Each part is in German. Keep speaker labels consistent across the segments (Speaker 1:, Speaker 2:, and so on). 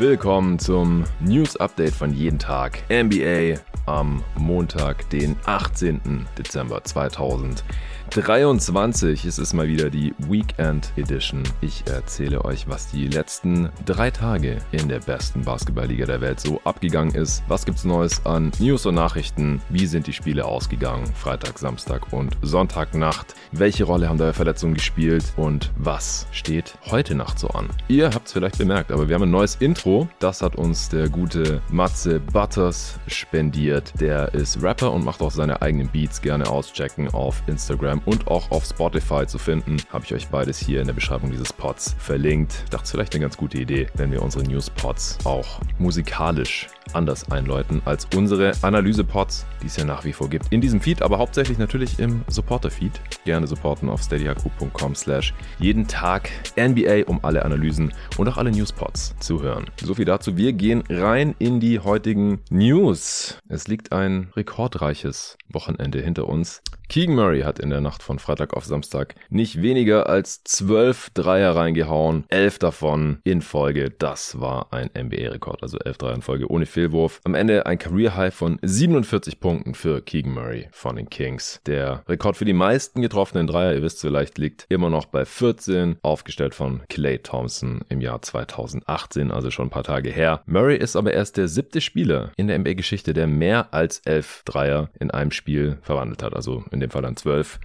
Speaker 1: Willkommen zum News Update von jeden Tag NBA am Montag, den 18. Dezember 2000. 23. Es ist mal wieder die Weekend Edition. Ich erzähle euch, was die letzten drei Tage in der besten Basketballliga der Welt so abgegangen ist. Was gibt's Neues an News und Nachrichten? Wie sind die Spiele ausgegangen? Freitag, Samstag und Sonntagnacht. Welche Rolle haben da Verletzungen gespielt? Und was steht heute Nacht so an? Ihr habt es vielleicht bemerkt, aber wir haben ein neues Intro. Das hat uns der gute Matze Butters spendiert. Der ist Rapper und macht auch seine eigenen Beats. Gerne auschecken auf Instagram und auch auf Spotify zu finden. Habe ich euch beides hier in der Beschreibung dieses Pods verlinkt. Dachte vielleicht eine ganz gute Idee, wenn wir unsere News-Pods auch musikalisch anders einläuten als unsere Analyse-Pods, die es ja nach wie vor gibt. In diesem Feed, aber hauptsächlich natürlich im Supporter-Feed. Gerne supporten auf steadyhq.com slash jeden Tag NBA, um alle Analysen und auch alle News-Pods zu hören. So viel dazu. Wir gehen rein in die heutigen News. Es liegt ein rekordreiches Wochenende hinter uns. Keegan Murray hat in der Nacht von Freitag auf Samstag nicht weniger als zwölf Dreier reingehauen, elf davon in Folge. Das war ein NBA-Rekord, also elf Dreier in Folge ohne Fehlwurf. Am Ende ein Career-High von 47 Punkten für Keegan Murray von den Kings. Der Rekord für die meisten getroffenen Dreier, ihr wisst vielleicht, liegt immer noch bei 14, aufgestellt von Clay Thompson im Jahr 2018, also schon ein paar Tage her. Murray ist aber erst der siebte Spieler in der NBA-Geschichte, der mehr als elf Dreier in einem Spiel verwandelt hat, also in dem Fall dann 12,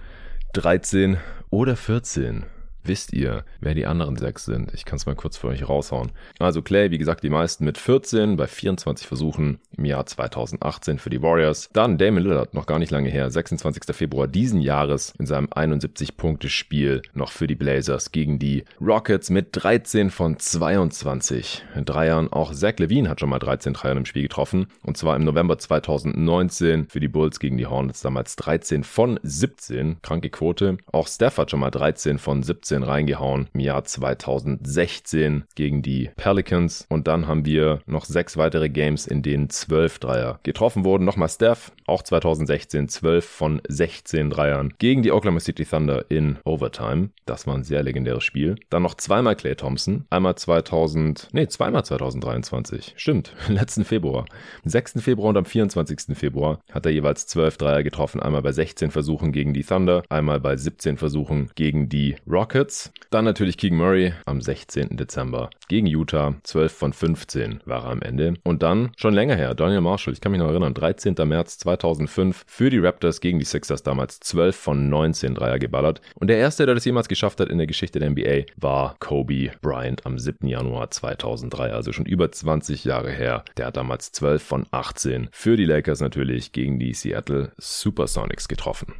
Speaker 1: 13 oder 14. Wisst ihr, wer die anderen sechs sind? Ich kann es mal kurz für euch raushauen. Also Clay, wie gesagt, die meisten mit 14 bei 24 Versuchen im Jahr 2018 für die Warriors. Dann Damon Lillard, noch gar nicht lange her, 26. Februar diesen Jahres in seinem 71-Punkte-Spiel noch für die Blazers gegen die Rockets mit 13 von 22 Dreiern. Auch Zach Levine hat schon mal 13 Dreiern im Spiel getroffen und zwar im November 2019 für die Bulls gegen die Hornets damals 13 von 17. Kranke Quote. Auch Steph hat schon mal 13 von 17 15 reingehauen im Jahr 2016 gegen die Pelicans. Und dann haben wir noch sechs weitere Games, in denen 12 Dreier getroffen wurden. Nochmal Steph, auch 2016 12 von 16 Dreiern gegen die Oklahoma City Thunder in Overtime. Das war ein sehr legendäres Spiel. Dann noch zweimal Clay Thompson. Einmal 2000, nee, zweimal 2023. Stimmt, letzten Februar. Am 6. Februar und am 24. Februar hat er jeweils 12 Dreier getroffen. Einmal bei 16 Versuchen gegen die Thunder, einmal bei 17 Versuchen gegen die Rockets. Dann natürlich Keegan Murray am 16. Dezember gegen Utah. 12 von 15 war er am Ende. Und dann schon länger her, Daniel Marshall, ich kann mich noch erinnern, 13. März 2005 für die Raptors gegen die Sixers damals 12 von 19 Dreier geballert. Und der erste, der das jemals geschafft hat in der Geschichte der NBA, war Kobe Bryant am 7. Januar 2003, also schon über 20 Jahre her. Der hat damals 12 von 18 für die Lakers natürlich gegen die Seattle Supersonics getroffen.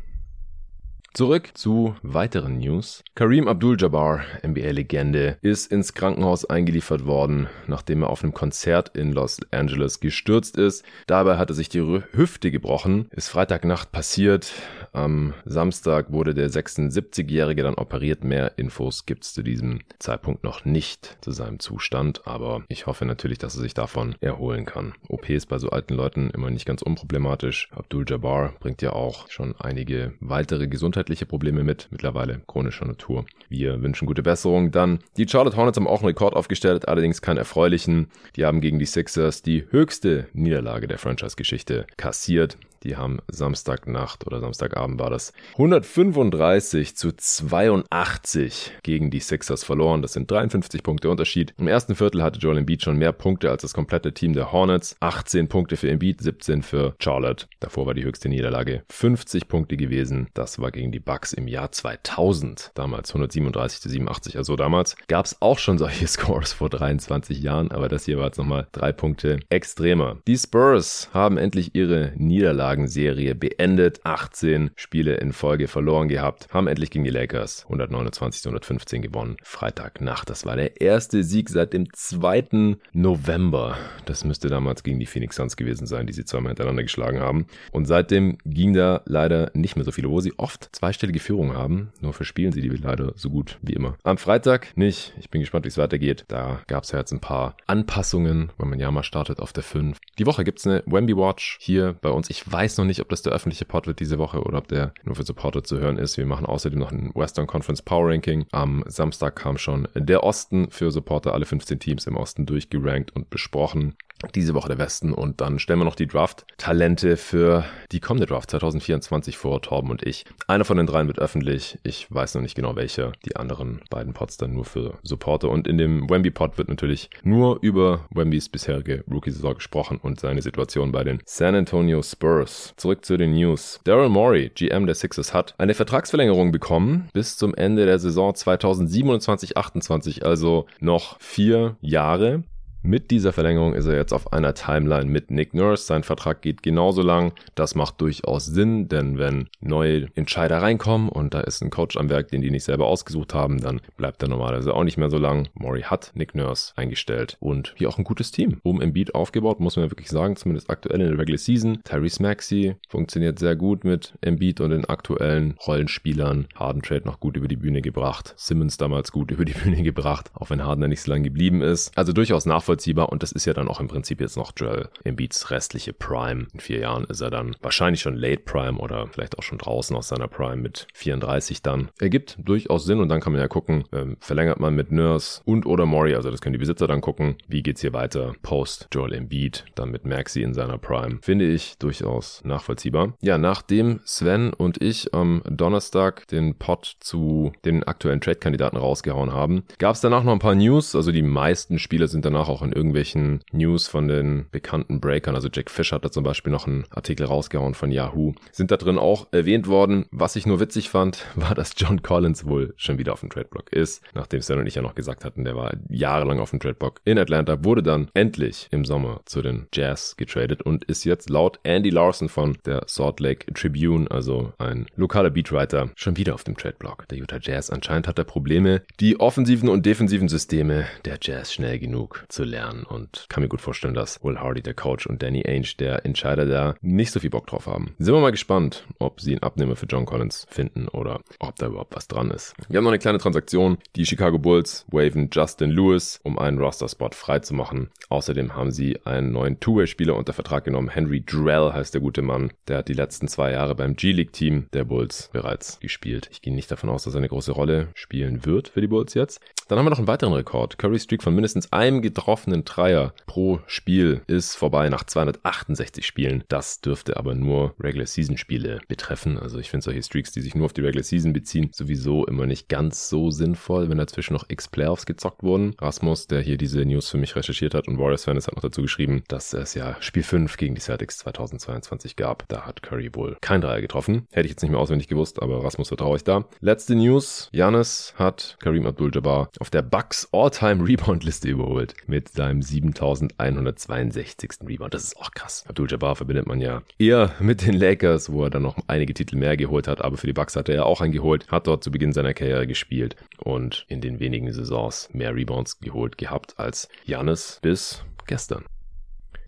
Speaker 1: Zurück zu weiteren News. Kareem Abdul-Jabbar, NBA-Legende, ist ins Krankenhaus eingeliefert worden, nachdem er auf einem Konzert in Los Angeles gestürzt ist. Dabei hat er sich die Hüfte gebrochen. Ist Freitagnacht passiert. Am Samstag wurde der 76-Jährige dann operiert. Mehr Infos gibt es zu diesem Zeitpunkt noch nicht zu seinem Zustand, aber ich hoffe natürlich, dass er sich davon erholen kann. OP ist bei so alten Leuten immer nicht ganz unproblematisch. Abdul-Jabbar bringt ja auch schon einige weitere Gesundheits gesundheitliche Probleme mit, mittlerweile chronischer Natur. Wir wünschen gute Besserung. Dann die Charlotte Hornets haben auch einen Rekord aufgestellt, allerdings keinen erfreulichen. Die haben gegen die Sixers die höchste Niederlage der Franchise-Geschichte kassiert. Die haben Samstagnacht oder Samstagabend war das 135 zu 82 gegen die Sixers verloren. Das sind 53 Punkte Unterschied. Im ersten Viertel hatte Joel Embiid schon mehr Punkte als das komplette Team der Hornets. 18 Punkte für Embiid, 17 für Charlotte. Davor war die höchste Niederlage 50 Punkte gewesen. Das war gegen die Bucks im Jahr 2000. Damals 137 zu 87. Also damals gab es auch schon solche Scores vor 23 Jahren, aber das hier war jetzt nochmal drei Punkte extremer. Die Spurs haben endlich ihre Niederlage Niederlagenserie beendet. 18 Spiele in Folge verloren gehabt. Haben endlich gegen die Lakers 129 zu 115 gewonnen. Freitagnacht. Das war der erste Sieg seit dem 2. November. Das müsste damals gegen die Phoenix Suns gewesen sein, die sie zweimal hintereinander geschlagen haben. Und seitdem ging da leider nicht mehr so viel, wo sie oft zweistellige Führung haben. Nur verspielen sie die leider so gut wie immer. Am Freitag nicht. Ich bin gespannt, wie es weitergeht. Da gab es ja jetzt ein paar Anpassungen, weil man ja mal startet auf der 5. Die Woche gibt es eine Wemby Watch hier bei uns. Ich weiß noch nicht, ob das der öffentliche Pod wird diese Woche oder ob der nur für Supporter zu hören ist. Wir machen außerdem noch ein Western Conference Power Ranking. Am Samstag kam schon der Osten für Supporter, alle 15 Teams im Osten durchgerankt und besprochen diese Woche der Westen und dann stellen wir noch die Draft-Talente für die kommende Draft 2024 vor, Torben und ich. Einer von den dreien wird öffentlich. Ich weiß noch nicht genau welcher. Die anderen beiden Pods dann nur für Supporter und in dem Wemby-Pod wird natürlich nur über Wembys bisherige Rookie-Saison gesprochen und seine Situation bei den San Antonio Spurs. Zurück zu den News. Daryl Morey, GM der Sixers, hat eine Vertragsverlängerung bekommen bis zum Ende der Saison 2027-28, also noch vier Jahre. Mit dieser Verlängerung ist er jetzt auf einer Timeline mit Nick Nurse. Sein Vertrag geht genauso lang. Das macht durchaus Sinn, denn wenn neue Entscheider reinkommen und da ist ein Coach am Werk, den die nicht selber ausgesucht haben, dann bleibt er normalerweise auch nicht mehr so lang. Maury hat Nick Nurse eingestellt und hier auch ein gutes Team. Um Embiid aufgebaut, muss man wirklich sagen, zumindest aktuell in der Regular Season. Tyrese Maxey funktioniert sehr gut mit Embiid und den aktuellen Rollenspielern. Harden Trade noch gut über die Bühne gebracht. Simmons damals gut über die Bühne gebracht, auch wenn Harden da nicht so lange geblieben ist. Also durchaus nachvollziehbar nachvollziehbar und das ist ja dann auch im Prinzip jetzt noch Joel Embiids restliche Prime. In vier Jahren ist er dann wahrscheinlich schon Late Prime oder vielleicht auch schon draußen aus seiner Prime mit 34 dann. Ergibt durchaus Sinn und dann kann man ja gucken, ähm, verlängert man mit Nurse und oder Mori, also das können die Besitzer dann gucken, wie geht's hier weiter post Joel Embiid, dann mit Maxi in seiner Prime. Finde ich durchaus nachvollziehbar. Ja, nachdem Sven und ich am Donnerstag den Pod zu den aktuellen Trade-Kandidaten rausgehauen haben, gab es danach noch ein paar News, also die meisten Spieler sind danach auch in irgendwelchen News von den bekannten Breakern, also Jack Fisher hat da zum Beispiel noch einen Artikel rausgehauen von Yahoo, sind da drin auch erwähnt worden. Was ich nur witzig fand, war, dass John Collins wohl schon wieder auf dem Tradeblock ist, nachdem Stan und ich ja noch gesagt hatten, der war jahrelang auf dem Tradeblock in Atlanta, wurde dann endlich im Sommer zu den Jazz getradet und ist jetzt laut Andy Larson von der Salt Lake Tribune, also ein lokaler Beatwriter, schon wieder auf dem Tradeblock. Der Utah Jazz. Anscheinend hat er Probleme, die offensiven und defensiven Systeme der Jazz schnell genug zu lernen lernen und kann mir gut vorstellen, dass Will Hardy, der Coach, und Danny Ainge, der Entscheider, da nicht so viel Bock drauf haben. Sind wir mal gespannt, ob sie einen Abnehmer für John Collins finden oder ob da überhaupt was dran ist. Wir haben noch eine kleine Transaktion. Die Chicago Bulls waven Justin Lewis, um einen Roster-Spot freizumachen. Außerdem haben sie einen neuen Two-Way-Spieler unter Vertrag genommen. Henry Drell heißt der gute Mann. Der hat die letzten zwei Jahre beim G-League-Team der Bulls bereits gespielt. Ich gehe nicht davon aus, dass er eine große Rolle spielen wird für die Bulls jetzt. Dann haben wir noch einen weiteren Rekord. Curry Streak von mindestens einem getroffenen Dreier pro Spiel ist vorbei nach 268 Spielen. Das dürfte aber nur Regular Season Spiele betreffen. Also ich finde solche Streaks, die sich nur auf die Regular Season beziehen, sowieso immer nicht ganz so sinnvoll, wenn dazwischen noch X Playoffs gezockt wurden. Rasmus, der hier diese News für mich recherchiert hat und Warriors Fans hat noch dazu geschrieben, dass es ja Spiel 5 gegen die Celtics 2022 gab. Da hat Curry wohl kein Dreier getroffen. Hätte ich jetzt nicht mehr auswendig gewusst, aber Rasmus vertraue ich da. Letzte News. Janis hat Kareem Abdul-Jabbar auf der Bucks All-Time Rebound Liste überholt mit seinem 7162. Rebound. Das ist auch krass. Abdul-Jabbar verbindet man ja eher mit den Lakers, wo er dann noch einige Titel mehr geholt hat, aber für die Bucks hat er ja auch einen geholt, hat dort zu Beginn seiner Karriere gespielt und in den wenigen Saisons mehr Rebounds geholt gehabt als Janis bis gestern.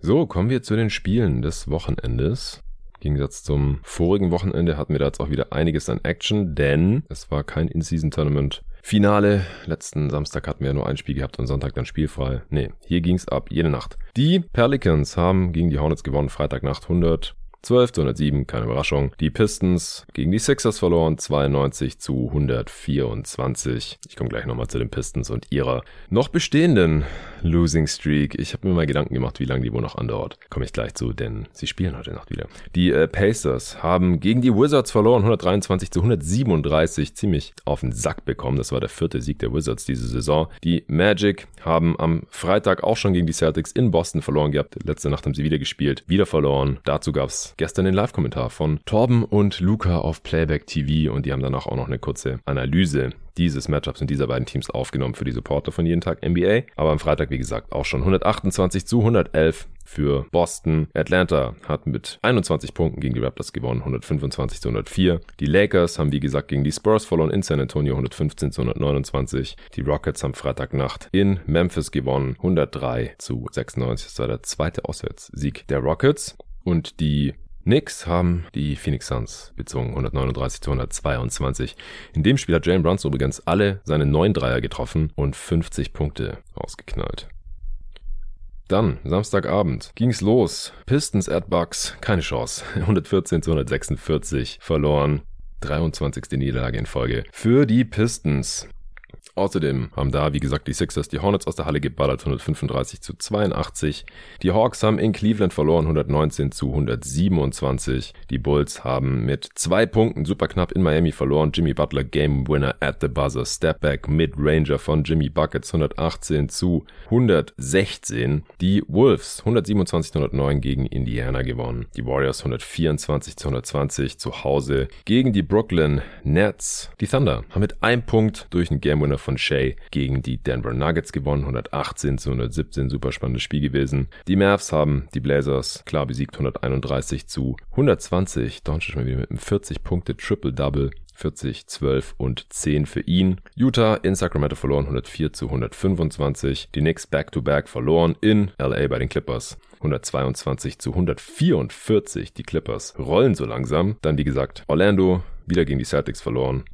Speaker 1: So, kommen wir zu den Spielen des Wochenendes. Im Gegensatz zum vorigen Wochenende hatten wir da jetzt auch wieder einiges an Action, denn es war kein In-Season-Tournament Finale. Letzten Samstag hatten wir nur ein Spiel gehabt und Sonntag dann spielfrei. Nee, hier ging's ab, jede Nacht. Die Pelicans haben gegen die Hornets gewonnen, Freitagnacht 100 12 zu 107, keine Überraschung. Die Pistons gegen die Sixers verloren, 92 zu 124. Ich komme gleich nochmal zu den Pistons und ihrer noch bestehenden Losing Streak. Ich habe mir mal Gedanken gemacht, wie lange die wohl noch andauert. Komme ich gleich zu, denn sie spielen heute Nacht wieder. Die äh, Pacers haben gegen die Wizards verloren, 123 zu 137, ziemlich auf den Sack bekommen. Das war der vierte Sieg der Wizards diese Saison. Die Magic haben am Freitag auch schon gegen die Celtics in Boston verloren gehabt. Letzte Nacht haben sie wieder gespielt, wieder verloren. Dazu gab's gestern den Live-Kommentar von Torben und Luca auf Playback TV und die haben danach auch noch eine kurze Analyse dieses Matchups und dieser beiden Teams aufgenommen für die Supporter von jeden Tag NBA. Aber am Freitag, wie gesagt, auch schon 128 zu 111 für Boston. Atlanta hat mit 21 Punkten gegen die Raptors gewonnen, 125 zu 104. Die Lakers haben wie gesagt gegen die Spurs verloren in San Antonio, 115 zu 129. Die Rockets haben Freitagnacht in Memphis gewonnen, 103 zu 96. Das war der zweite Auswärtssieg der Rockets. Und die Knicks haben die Phoenix Suns bezogen, 139 zu 122. In dem Spiel hat Jalen Brunson übrigens alle seine neun Dreier getroffen und 50 Punkte ausgeknallt. Dann, Samstagabend, ging's los. Pistons at Bucks, keine Chance. 114 zu 146 verloren. 23. Niederlage in Folge für die Pistons. Außerdem haben da, wie gesagt, die Sixers die Hornets aus der Halle geballert, 135 zu 82. Die Hawks haben in Cleveland verloren, 119 zu 127. Die Bulls haben mit zwei Punkten super knapp in Miami verloren. Jimmy Butler Game Winner at the Buzzer, Stepback Mid-Ranger von Jimmy Buckets, 118 zu 116. Die Wolves 127 zu 109 gegen Indiana gewonnen. Die Warriors 124 zu 120 zu Hause gegen die Brooklyn Nets. Die Thunder haben mit einem Punkt durch einen Game Winner von Shea gegen die Denver Nuggets gewonnen. 118 zu 117, super spannendes Spiel gewesen. Die Mavs haben die Blazers klar besiegt, 131 zu 120. Doncic mal wieder mit einem 40 Punkte Triple-Double. 40, 12 und 10 für ihn. Utah in Sacramento verloren 104 zu 125. Die Knicks back-to-back -back verloren in LA bei den Clippers. 122 zu 144. Die Clippers rollen so langsam. Dann wie gesagt Orlando wieder gegen die Celtics verloren.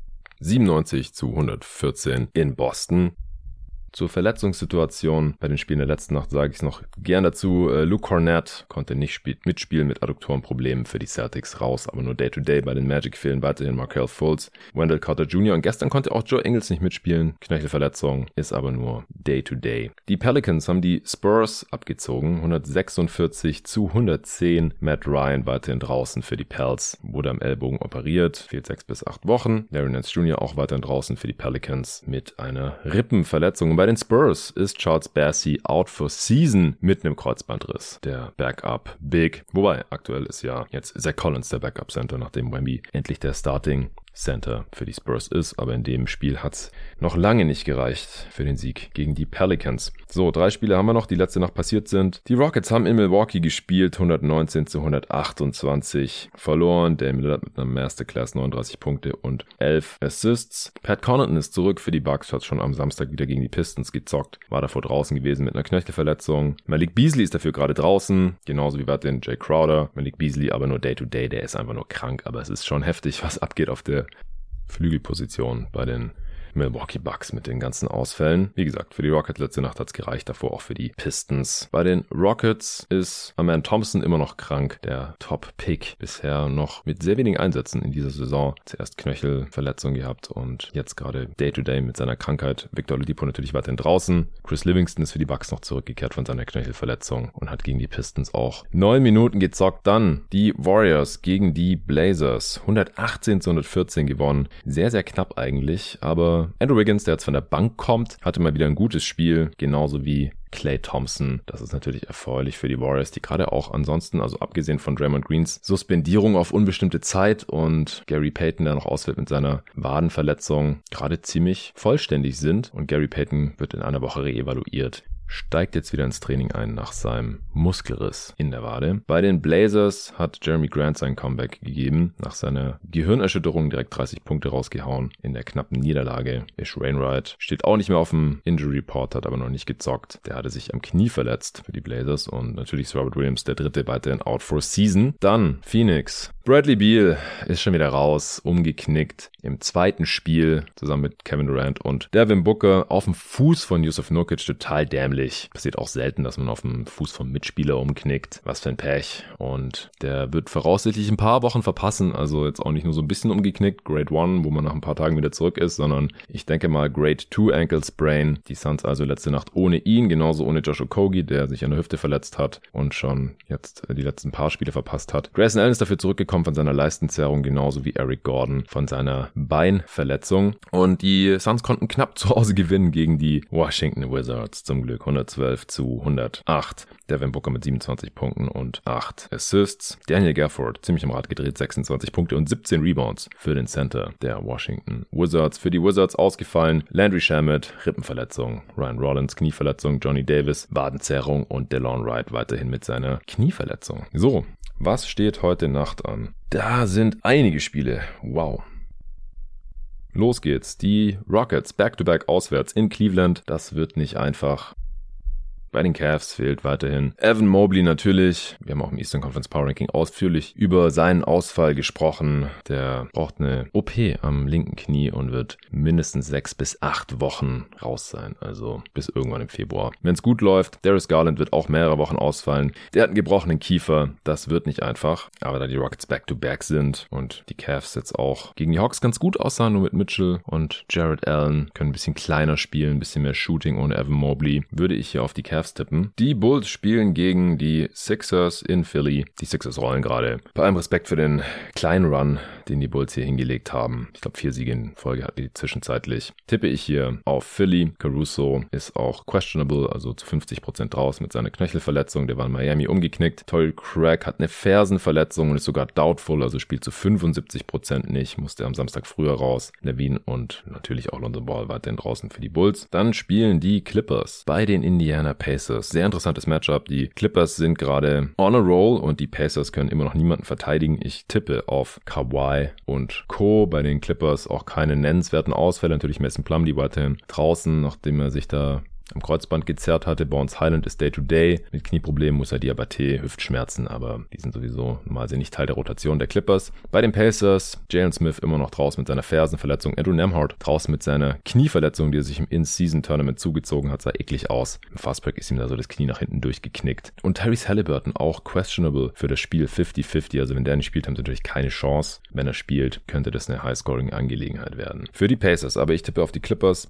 Speaker 1: 97 zu 114 in Boston zur Verletzungssituation bei den Spielen der letzten Nacht sage ich noch gern dazu. Äh, Luke Cornett konnte nicht mitspielen mit Adduktorenproblemen für die Celtics raus, aber nur Day-to-Day -Day bei den Magic fehlen weiterhin Markel Fultz, Wendell Carter Jr. und gestern konnte auch Joe Ingles nicht mitspielen. Knöchelverletzung ist aber nur Day-to-Day. -Day. Die Pelicans haben die Spurs abgezogen, 146 zu 110. Matt Ryan weiterhin draußen für die Pels, wurde am Ellbogen operiert, fehlt sechs bis acht Wochen. Larry Nance Jr. auch weiterhin draußen für die Pelicans mit einer Rippenverletzung. Bei den Spurs ist Charles Bassey out for season mit einem Kreuzbandriss. Der Backup Big. Wobei, aktuell ist ja jetzt Zach Collins der Backup Center, nachdem Wemby endlich der Starting Center für die Spurs ist, aber in dem Spiel hat's noch lange nicht gereicht für den Sieg gegen die Pelicans. So, drei Spiele haben wir noch, die letzte Nacht passiert sind. Die Rockets haben in Milwaukee gespielt, 119 zu 128 verloren. Dame Lillard mit einer Masterclass 39 Punkte und 11 Assists. Pat Connaughton ist zurück für die Bucks, hat schon am Samstag wieder gegen die Pistons gezockt, war davor draußen gewesen mit einer Knöchelverletzung. Malik Beasley ist dafür gerade draußen, genauso wie weiterhin Jay Crowder. Malik Beasley aber nur Day-to-Day, -Day, der ist einfach nur krank, aber es ist schon heftig, was abgeht auf der Flügelposition bei den Milwaukee Bucks mit den ganzen Ausfällen. Wie gesagt, für die Rockets letzte Nacht hat's gereicht, davor auch für die Pistons. Bei den Rockets ist Aman Thompson immer noch krank, der Top-Pick. Bisher noch mit sehr wenigen Einsätzen in dieser Saison. Zuerst Knöchelverletzung gehabt und jetzt gerade Day-to-Day mit seiner Krankheit. Victor Oladipo natürlich weiterhin draußen. Chris Livingston ist für die Bucks noch zurückgekehrt von seiner Knöchelverletzung und hat gegen die Pistons auch neun Minuten gezockt. Dann die Warriors gegen die Blazers. 118 zu 114 gewonnen. Sehr, sehr knapp eigentlich, aber Andrew Wiggins, der jetzt von der Bank kommt, hatte mal wieder ein gutes Spiel, genauso wie Clay Thompson. Das ist natürlich erfreulich für die Warriors, die gerade auch ansonsten, also abgesehen von Draymond Greens Suspendierung auf unbestimmte Zeit und Gary Payton, der noch ausfällt mit seiner Wadenverletzung, gerade ziemlich vollständig sind. Und Gary Payton wird in einer Woche reevaluiert steigt jetzt wieder ins Training ein nach seinem Muskelriss in der Wade. Bei den Blazers hat Jeremy Grant sein Comeback gegeben. Nach seiner Gehirnerschütterung direkt 30 Punkte rausgehauen. In der knappen Niederlage. Ish Wainwright steht auch nicht mehr auf dem Injury Report, hat aber noch nicht gezockt. Der hatte sich am Knie verletzt für die Blazers und natürlich ist Robert Williams der dritte weiterhin out for season. Dann Phoenix. Bradley Beal ist schon wieder raus, umgeknickt im zweiten Spiel zusammen mit Kevin Durant und Devin Booker auf dem Fuß von Yusuf Nurkic total dämlich. Passiert auch selten, dass man auf dem Fuß vom Mitspieler umknickt. Was für ein Pech. Und der wird voraussichtlich ein paar Wochen verpassen. Also jetzt auch nicht nur so ein bisschen umgeknickt, Grade 1, wo man nach ein paar Tagen wieder zurück ist, sondern ich denke mal Grade 2 Ankle Sprain. Die Suns also letzte Nacht ohne ihn, genauso ohne Josh Okogi, der sich an der Hüfte verletzt hat und schon jetzt die letzten paar Spiele verpasst hat. Grayson Allen ist dafür zurückgekommen von seiner Leistenzerrung, genauso wie Eric Gordon von seiner Beinverletzung. Und die Suns konnten knapp zu Hause gewinnen gegen die Washington Wizards. Zum Glück 112 zu 108. Devin Booker mit 27 Punkten und 8 Assists. Daniel Gafford ziemlich am Rad gedreht, 26 Punkte und 17 Rebounds für den Center der Washington Wizards. Für die Wizards ausgefallen Landry Shamet, Rippenverletzung, Ryan Rollins, Knieverletzung, Johnny Davis, Wadenzerrung und DeLon Wright weiterhin mit seiner Knieverletzung. So, was steht heute Nacht an? Da sind einige Spiele. Wow. Los geht's. Die Rockets back-to-back -back auswärts in Cleveland. Das wird nicht einfach. Bei den Cavs fehlt weiterhin Evan Mobley natürlich. Wir haben auch im Eastern Conference Power Ranking ausführlich über seinen Ausfall gesprochen. Der braucht eine OP am linken Knie und wird mindestens sechs bis acht Wochen raus sein. Also bis irgendwann im Februar. Wenn es gut läuft, Darius Garland wird auch mehrere Wochen ausfallen. Der hat einen gebrochenen Kiefer. Das wird nicht einfach. Aber da die Rockets back-to-back -back sind und die Cavs jetzt auch gegen die Hawks ganz gut aussahen, nur mit Mitchell und Jared Allen können ein bisschen kleiner spielen, ein bisschen mehr Shooting ohne Evan Mobley, würde ich hier auf die Cavs tippen. Die Bulls spielen gegen die Sixers in Philly. Die Sixers rollen gerade. Bei allem Respekt für den kleinen Run, den die Bulls hier hingelegt haben. Ich glaube, vier Siege in Folge hatten die zwischenzeitlich. Tippe ich hier auf Philly. Caruso ist auch questionable, also zu 50% draus mit seiner Knöchelverletzung. Der war in Miami umgeknickt. Toll Craig hat eine Fersenverletzung und ist sogar doubtful, also spielt zu 75% nicht. Musste am Samstag früher raus. Levine und natürlich auch London Ball weiterhin draußen für die Bulls. Dann spielen die Clippers bei den Indiana Pacers. Sehr interessantes Matchup. Die Clippers sind gerade on a roll und die Pacers können immer noch niemanden verteidigen. Ich tippe auf Kawhi und Co. Bei den Clippers auch keine nennenswerten Ausfälle. Natürlich Mason Plumlee weiterhin draußen, nachdem er sich da am Kreuzband gezerrt hatte. Bones Highland ist Day-to-Day. -Day. Mit Knieproblemen muss er Diabaté, Hüftschmerzen, aber die sind sowieso normalerweise nicht Teil der Rotation der Clippers. Bei den Pacers, Jalen Smith immer noch draußen mit seiner Fersenverletzung. Andrew Nemhart draußen mit seiner Knieverletzung, die er sich im In-Season-Tournament zugezogen hat, sah eklig aus. Im Fastbreak ist ihm da so das Knie nach hinten durchgeknickt. Und Tyrese Halliburton auch questionable für das Spiel 50-50. Also wenn der nicht spielt, haben sie natürlich keine Chance. Wenn er spielt, könnte das eine High-Scoring-Angelegenheit werden. Für die Pacers, aber ich tippe auf die Clippers.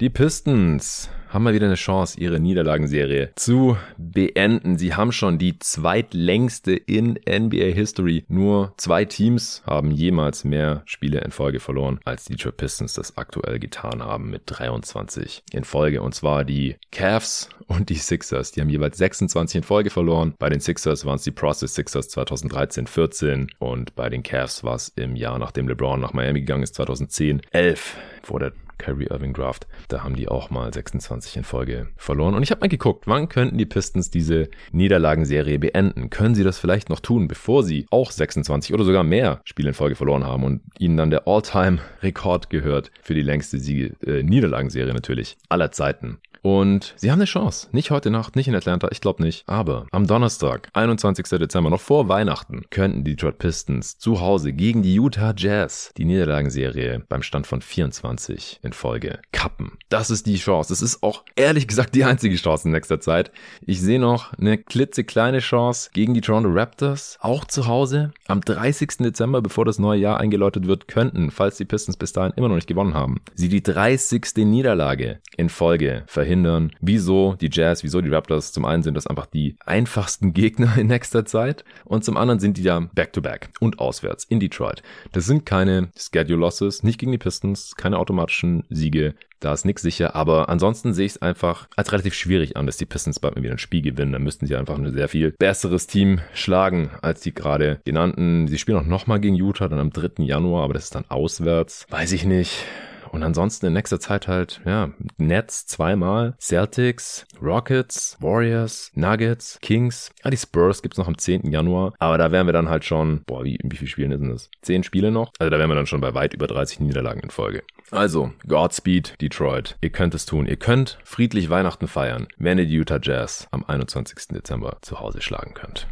Speaker 1: Die Pistons haben mal wieder eine Chance, ihre Niederlagenserie zu beenden. Sie haben schon die zweitlängste in NBA History. Nur zwei Teams haben jemals mehr Spiele in Folge verloren, als die Detroit Pistons das aktuell getan haben mit 23 in Folge. Und zwar die Cavs und die Sixers. Die haben jeweils 26 in Folge verloren. Bei den Sixers waren es die Process Sixers 2013-14 und bei den Cavs war es im Jahr, nachdem LeBron nach Miami gegangen ist, 2010 11 vor der Kyrie Irving Draft. Da haben die auch mal 26 in Folge verloren. Und ich habe mal geguckt, wann könnten die Pistons diese Niederlagenserie beenden? Können sie das vielleicht noch tun, bevor sie auch 26 oder sogar mehr Spiele in Folge verloren haben und ihnen dann der All-Time-Rekord gehört für die längste Siege, äh, Niederlagenserie natürlich aller Zeiten. Und sie haben eine Chance. Nicht heute Nacht, nicht in Atlanta, ich glaube nicht. Aber am Donnerstag, 21. Dezember, noch vor Weihnachten, könnten die Detroit Pistons zu Hause gegen die Utah Jazz die Niederlagenserie beim Stand von 24 in Folge kappen. Das ist die Chance. Das ist auch ehrlich gesagt die einzige Chance in nächster Zeit. Ich sehe noch eine klitzekleine Chance gegen die Toronto Raptors, auch zu Hause. Am 30. Dezember, bevor das neue Jahr eingeläutet wird, könnten, falls die Pistons bis dahin immer noch nicht gewonnen haben, sie die 30. Niederlage in Folge verhindern verhindern. Wieso die Jazz, wieso die Raptors? Zum einen sind das einfach die einfachsten Gegner in nächster Zeit und zum anderen sind die ja back-to-back -back und auswärts in Detroit. Das sind keine Schedule Losses, nicht gegen die Pistons, keine automatischen Siege. Da ist nichts sicher, aber ansonsten sehe ich es einfach als relativ schwierig an, dass die Pistons bald mal wieder ein Spiel gewinnen. Dann müssten sie einfach ein sehr viel besseres Team schlagen als die gerade genannten. Sie spielen auch nochmal gegen Utah, dann am 3. Januar, aber das ist dann auswärts. Weiß ich nicht. Und ansonsten in nächster Zeit halt, ja, Nets zweimal, Celtics, Rockets, Warriors, Nuggets, Kings. Ah, die Spurs gibt's noch am 10. Januar. Aber da wären wir dann halt schon, boah, wie, wie viele Spiele sind das? Zehn Spiele noch? Also da wären wir dann schon bei weit über 30 Niederlagen in Folge. Also, Godspeed, Detroit. Ihr könnt es tun. Ihr könnt friedlich Weihnachten feiern, wenn ihr die Utah Jazz am 21. Dezember zu Hause schlagen könnt.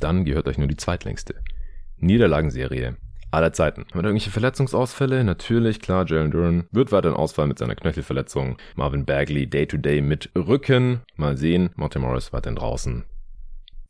Speaker 1: Dann gehört euch nur die zweitlängste Niederlagenserie aller Zeiten. Haben wir irgendwelche Verletzungsausfälle? Natürlich, klar, Jalen Duran wird weiterhin ausfallen mit seiner Knöchelverletzung. Marvin Bagley Day-to-Day -Day mit Rücken. Mal sehen. Monte Morris weiterhin draußen.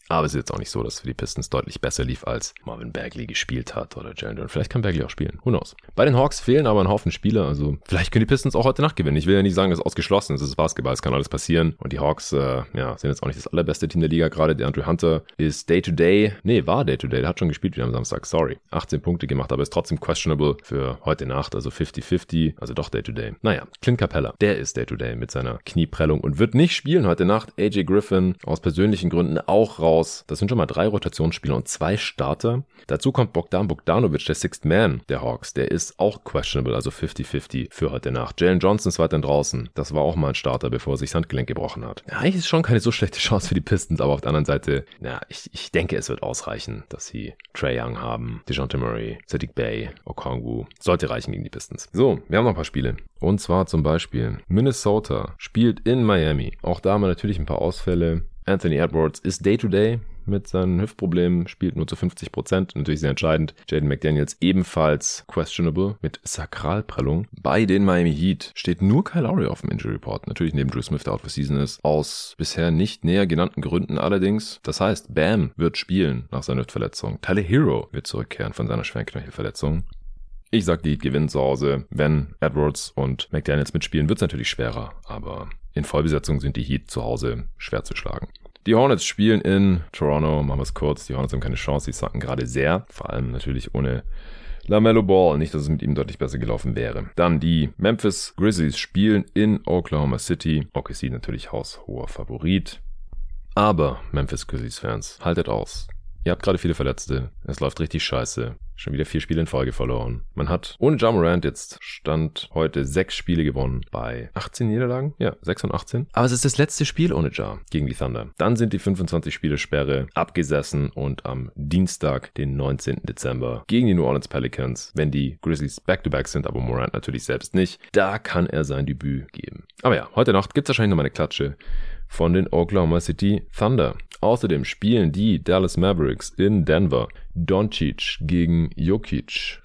Speaker 1: Aber es ist jetzt auch nicht so, dass für die Pistons deutlich besser lief, als Marvin Bagley gespielt hat oder Jalen Duran. Vielleicht kann Bagley auch spielen. Who knows? Bei den Hawks fehlen aber ein Haufen Spieler. Also vielleicht können die Pistons auch heute Nacht gewinnen. Ich will ja nicht sagen, dass es ausgeschlossen ist. Es ist Basketball. Es kann alles passieren. Und die Hawks, äh, ja, sind jetzt auch nicht das allerbeste Team der Liga gerade. Der Andrew Hunter ist Day-to-Day. -Day. Nee, war Day-to-Day. -Day. Der hat schon gespielt wieder am Samstag. Sorry. 18 Punkte gemacht, aber ist trotzdem questionable für heute Nacht. Also 50-50. Also doch Day-to-Day. -Day. Naja, Clint Capella. Der ist Day-to-Day -Day mit seiner Knieprellung und wird nicht spielen heute Nacht. AJ Griffin aus persönlichen Gründen auch raus raus. Das sind schon mal drei Rotationsspieler und zwei Starter. Dazu kommt Bogdan Bogdanovic, der Sixth Man der Hawks. Der ist auch questionable, also 50-50 für heute Nacht. Jalen Johnson ist weiterhin draußen. Das war auch mal ein Starter, bevor er sich das Handgelenk gebrochen hat. Ja, eigentlich ist schon keine so schlechte Chance für die Pistons, aber auf der anderen Seite, ja, ich, ich denke, es wird ausreichen, dass sie Trey Young haben, DeJounte Murray, Sadiq Bay, Okongwu. Sollte reichen gegen die Pistons. So, wir haben noch ein paar Spiele. Und zwar zum Beispiel Minnesota spielt in Miami. Auch da haben wir natürlich ein paar Ausfälle. Anthony Edwards ist Day-to-Day mit seinen Hüftproblemen, spielt nur zu 50 Prozent. Natürlich sehr entscheidend. Jaden McDaniels ebenfalls questionable mit Sakralprellung. Bei den Miami Heat steht nur Kyle Lowry auf dem Injury Report. Natürlich neben Drew Smith, der out for season ist. Aus bisher nicht näher genannten Gründen allerdings. Das heißt, Bam wird spielen nach seiner Hüftverletzung. Tyler Hero wird zurückkehren von seiner Schwerknöchelverletzung. Ich sag, die gewinnen zu Hause. Wenn Edwards und McDaniels mitspielen, wird es natürlich schwerer. Aber in Vollbesetzung sind die Heat zu Hause schwer zu schlagen. Die Hornets spielen in Toronto. Machen wir es kurz. Die Hornets haben keine Chance. Die sacken gerade sehr. Vor allem natürlich ohne LaMelo Ball. Nicht, dass es mit ihm deutlich besser gelaufen wäre. Dann die Memphis Grizzlies spielen in Oklahoma City. OKC natürlich haushoher Favorit. Aber Memphis Grizzlies Fans, haltet aus. Ihr habt gerade viele Verletzte. Es läuft richtig scheiße. Schon wieder vier Spiele in Folge verloren. Man hat ohne Jamorant jetzt Stand heute sechs Spiele gewonnen bei 18 Niederlagen. Ja, 6 und 18. Aber es ist das letzte Spiel ohne Ja gegen die Thunder. Dann sind die 25 Spiele Sperre abgesessen und am Dienstag, den 19. Dezember, gegen die New Orleans Pelicans, wenn die Grizzlies back-to-back -back sind, aber Morant natürlich selbst nicht, da kann er sein Debüt geben. Aber ja, heute Nacht gibt es wahrscheinlich noch mal eine Klatsche von den Oklahoma City Thunder. Außerdem spielen die Dallas Mavericks in Denver Doncic gegen Jokic.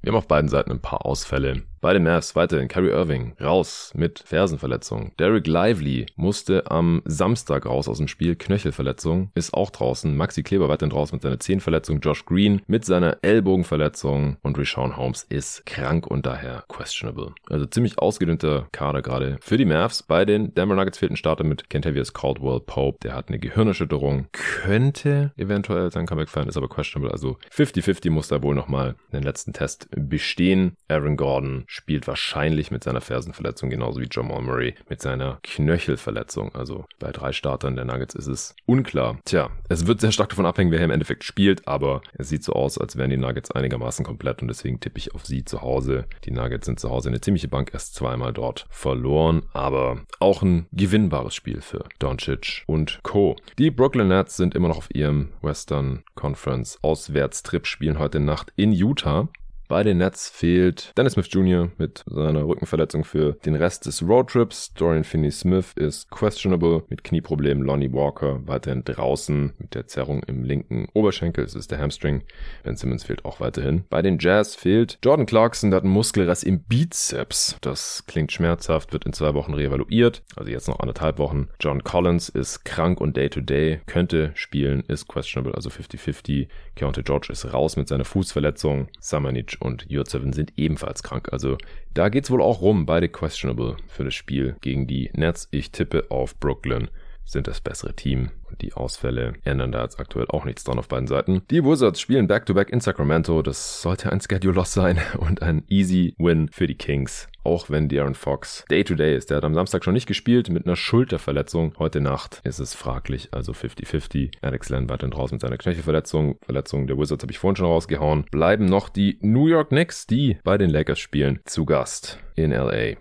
Speaker 1: Wir haben auf beiden Seiten ein paar Ausfälle. Bei den Mavs weiterhin Kyrie Irving raus mit Fersenverletzung. Derek Lively musste am Samstag raus aus dem Spiel. Knöchelverletzung ist auch draußen. Maxi Kleber weiterhin draußen mit seiner Zehenverletzung. Josh Green mit seiner Ellbogenverletzung. Und Rashawn Holmes ist krank und daher questionable. Also ziemlich ausgedünnter Kader gerade für die Mavs. Bei den Denver Nuggets fehlt ein Starter mit Kentavious Caldwell Pope. Der hat eine Gehirnerschütterung. Könnte eventuell sein Comeback fallen, ist aber questionable. Also 50-50 muss da wohl nochmal den letzten Test bestehen. Aaron Gordon spielt wahrscheinlich mit seiner Fersenverletzung genauso wie Jamal Murray mit seiner Knöchelverletzung. Also bei drei Startern der Nuggets ist es unklar. Tja, es wird sehr stark davon abhängen, wer hier im Endeffekt spielt, aber es sieht so aus, als wären die Nuggets einigermaßen komplett und deswegen tippe ich auf sie zu Hause. Die Nuggets sind zu Hause eine ziemliche Bank, erst zweimal dort verloren, aber auch ein gewinnbares Spiel für Doncic und Co. Die Brooklyn Nets sind immer noch auf ihrem Western Conference Auswärtstrip, spielen heute Nacht in Utah. Bei den Nets fehlt Dennis Smith Jr. mit seiner Rückenverletzung für den Rest des Roadtrips. Dorian Finney-Smith ist questionable mit Knieproblemen. Lonnie Walker weiterhin draußen mit der Zerrung im linken Oberschenkel. Es ist der Hamstring. Ben Simmons fehlt auch weiterhin. Bei den Jazz fehlt Jordan Clarkson. Der hat einen Muskelriss im Bizeps. Das klingt schmerzhaft, wird in zwei Wochen reevaluiert. Also jetzt noch anderthalb Wochen. John Collins ist krank und Day-to-Day. -Day. Könnte spielen, ist questionable, also 50-50. Keontae George ist raus mit seiner Fußverletzung. Samanic und Jurzeven sind ebenfalls krank. Also da geht's wohl auch rum. Beide questionable für das Spiel gegen die Nets. Ich tippe auf Brooklyn sind das bessere Team. Und die Ausfälle ändern da jetzt aktuell auch nichts dran auf beiden Seiten. Die Wizards spielen Back-to-Back -back in Sacramento. Das sollte ein Schedule-Loss sein und ein easy Win für die Kings. Auch wenn De'Aaron Fox Day-to-Day -Day ist. Der hat am Samstag schon nicht gespielt mit einer Schulterverletzung. Heute Nacht ist es fraglich, also 50-50. Alex Len weiterhin raus mit seiner Knöchelverletzung. Verletzung der Wizards habe ich vorhin schon rausgehauen. Bleiben noch die New York Knicks, die bei den Lakers spielen, zu Gast in LA.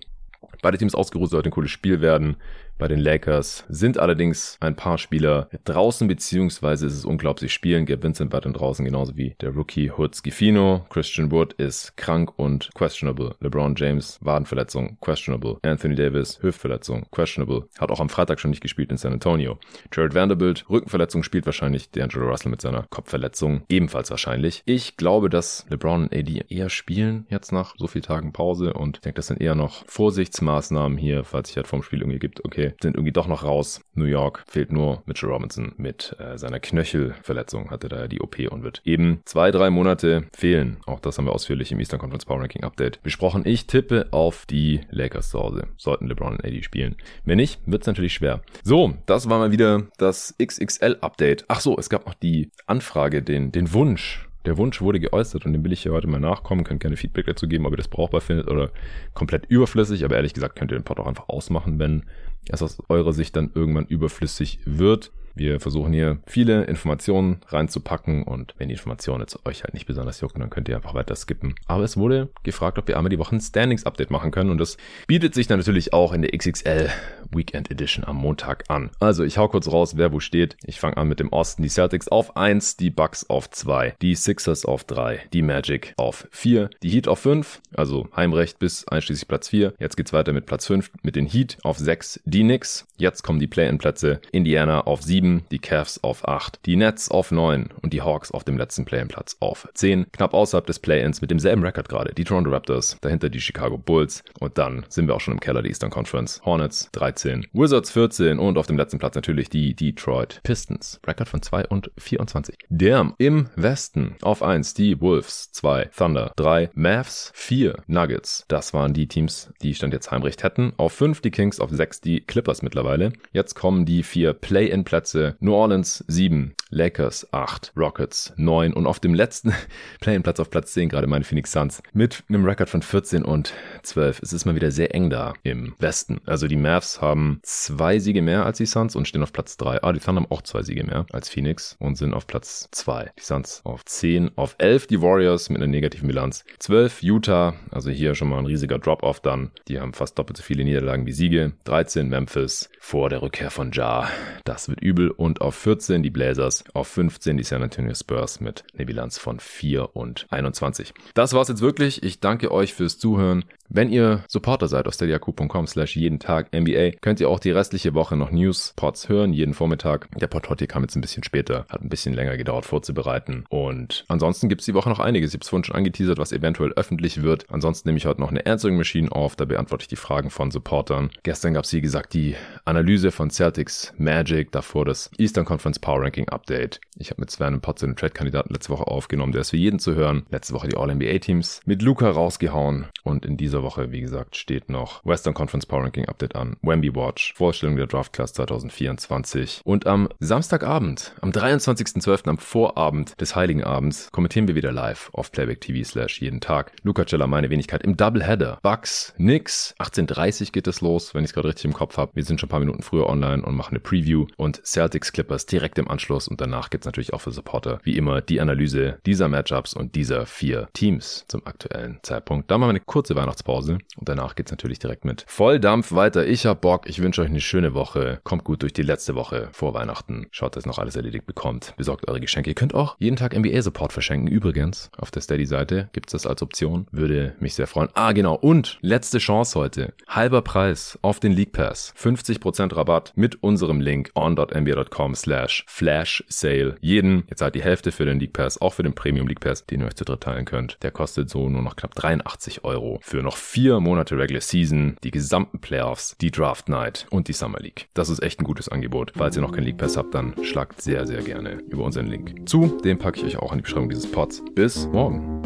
Speaker 1: Beide Teams ausgeruht, sollte ein cooles Spiel werden bei den Lakers sind allerdings ein paar Spieler draußen, beziehungsweise ist es unglaublich spielen. Gabe Vincent weiterhin draußen, genauso wie der Rookie Hood Schifino. Christian Wood ist krank und questionable. LeBron James, Wadenverletzung, questionable. Anthony Davis, Hüftverletzung, questionable. Hat auch am Freitag schon nicht gespielt in San Antonio. Jared Vanderbilt, Rückenverletzung, spielt wahrscheinlich. D'Angelo Russell mit seiner Kopfverletzung, ebenfalls wahrscheinlich. Ich glaube, dass LeBron und AD eher spielen jetzt nach so vielen Tagen Pause und ich denke, das sind eher noch Vorsichtsmaßnahmen hier, falls sich halt vom Spiel irgendwie gibt, okay, sind irgendwie doch noch raus. New York fehlt nur Mitchell Robinson mit äh, seiner Knöchelverletzung, hatte da die OP und wird eben zwei, drei Monate fehlen. Auch das haben wir ausführlich im Eastern Conference Power Ranking Update besprochen. Ich tippe auf die Lakers zu Hause. Sollten LeBron und AD spielen. Wenn nicht, wird es natürlich schwer. So, das war mal wieder das XXL Update. Ach so, es gab noch die Anfrage, den, den Wunsch der Wunsch wurde geäußert und dem will ich hier heute mal nachkommen. Könnt gerne Feedback dazu geben, ob ihr das brauchbar findet oder komplett überflüssig. Aber ehrlich gesagt könnt ihr den Pod auch einfach ausmachen, wenn es aus eurer Sicht dann irgendwann überflüssig wird. Wir versuchen hier viele Informationen reinzupacken und wenn die Informationen jetzt euch halt nicht besonders jucken, dann könnt ihr einfach weiter skippen. Aber es wurde gefragt, ob wir einmal die Woche ein Standings-Update machen können und das bietet sich dann natürlich auch in der XXL Weekend Edition am Montag an. Also ich hau kurz raus, wer wo steht. Ich fange an mit dem Osten. Die Celtics auf 1, die Bucks auf 2, die Sixers auf 3, die Magic auf 4, die Heat auf 5, also Heimrecht bis einschließlich Platz 4. Jetzt geht's weiter mit Platz 5 mit den Heat auf 6, die Knicks. Jetzt kommen die Play-in-Plätze. Indiana auf 7, 7, die Cavs auf 8, die Nets auf 9 und die Hawks auf dem letzten Play-in-Platz auf 10. Knapp außerhalb des Play-ins mit demselben Rekord gerade. Die Toronto Raptors, dahinter die Chicago Bulls und dann sind wir auch schon im Keller der Eastern Conference. Hornets 13, Wizards 14 und auf dem letzten Platz natürlich die Detroit Pistons. Rekord von 2 und 24. Der im Westen auf 1 die Wolves, 2 Thunder, 3 Mavs, 4 Nuggets. Das waren die Teams, die Stand jetzt Heimrecht hätten. Auf 5 die Kings, auf 6 die Clippers mittlerweile. Jetzt kommen die vier Play-in-Plätze Plätze New Orleans 7, Lakers 8, Rockets 9 und auf dem letzten Play-in-Platz auf Platz 10 gerade meine Phoenix Suns mit einem Rekord von 14 und 12. Es ist mal wieder sehr eng da im Westen. Also die Mavs haben zwei Siege mehr als die Suns und stehen auf Platz 3. Ah, die Thunder haben auch zwei Siege mehr als Phoenix und sind auf Platz 2. Die Suns auf 10, auf 11 die Warriors mit einer negativen Bilanz. 12 Utah, also hier schon mal ein riesiger Drop-off dann. Die haben fast doppelt so viele Niederlagen wie Siege. 13 Memphis vor der Rückkehr von Ja. Das wird übel und auf 14 die Blazers, auf 15 die San Antonio Spurs mit einer Bilanz von 4 und 21. Das war's jetzt wirklich. Ich danke euch fürs Zuhören. Wenn ihr Supporter seid auf steadyaq.com slash jeden Tag NBA, könnt ihr auch die restliche Woche noch News-Pods hören, jeden Vormittag. Der Pod heute kam jetzt ein bisschen später, hat ein bisschen länger gedauert vorzubereiten. Und ansonsten gibt's die Woche noch einiges. Ich habe es vorhin schon angeteasert, was eventuell öffentlich wird. Ansonsten nehme ich heute noch eine Answering Machine auf, da beantworte ich die Fragen von Supportern. Gestern gab's wie gesagt die Analyse von Celtics Magic, davor das Eastern Conference Power Ranking Update. Ich habe mit Sven einen Pod zu den Trade-Kandidaten letzte Woche aufgenommen, der ist für jeden zu hören. Letzte Woche die All-NBA-Teams mit Luca rausgehauen und in dieser Woche, wie gesagt, steht noch Western Conference Power Ranking Update an, Wemby Watch, Vorstellung der Draft Class 2024 und am Samstagabend, am 23.12., am Vorabend des Heiligen Abends, kommentieren wir wieder live auf Playback TV slash jeden Tag. Luca Cella, meine Wenigkeit im Doubleheader. Bucks, Nix, 18.30 geht es los, wenn ich es gerade richtig im Kopf habe. Wir sind schon ein paar Minuten früher online und machen eine Preview und Celtics Clippers direkt im Anschluss und danach gibt es natürlich auch für Supporter wie immer die Analyse dieser Matchups und dieser vier Teams zum aktuellen Zeitpunkt. Da machen wir eine kurze Weihnachtspause und danach geht es natürlich direkt mit Volldampf weiter. Ich hab Bock, ich wünsche euch eine schöne Woche. Kommt gut durch die letzte Woche vor Weihnachten. Schaut, dass noch alles erledigt bekommt. Besorgt eure Geschenke. Ihr könnt auch jeden Tag NBA-Support verschenken. Übrigens, auf der Steady-Seite gibt es das als Option. Würde mich sehr freuen. Ah, genau. Und letzte Chance heute. Halber Preis auf den League Pass. 50% Rabatt mit unserem Link on.nba.com slash flash sale. Jeden, jetzt halt die Hälfte für den League Pass, auch für den Premium League Pass, den ihr euch zu dritt teilen könnt. Der kostet so nur noch knapp 83 Euro für noch vier Monate Regular Season, die gesamten Playoffs, die Draft Night und die Summer League. Das ist echt ein gutes Angebot. Falls ihr noch keinen League Pass habt, dann schlagt sehr, sehr gerne über unseren Link zu. Den packe ich euch auch in die Beschreibung dieses Pods. Bis morgen.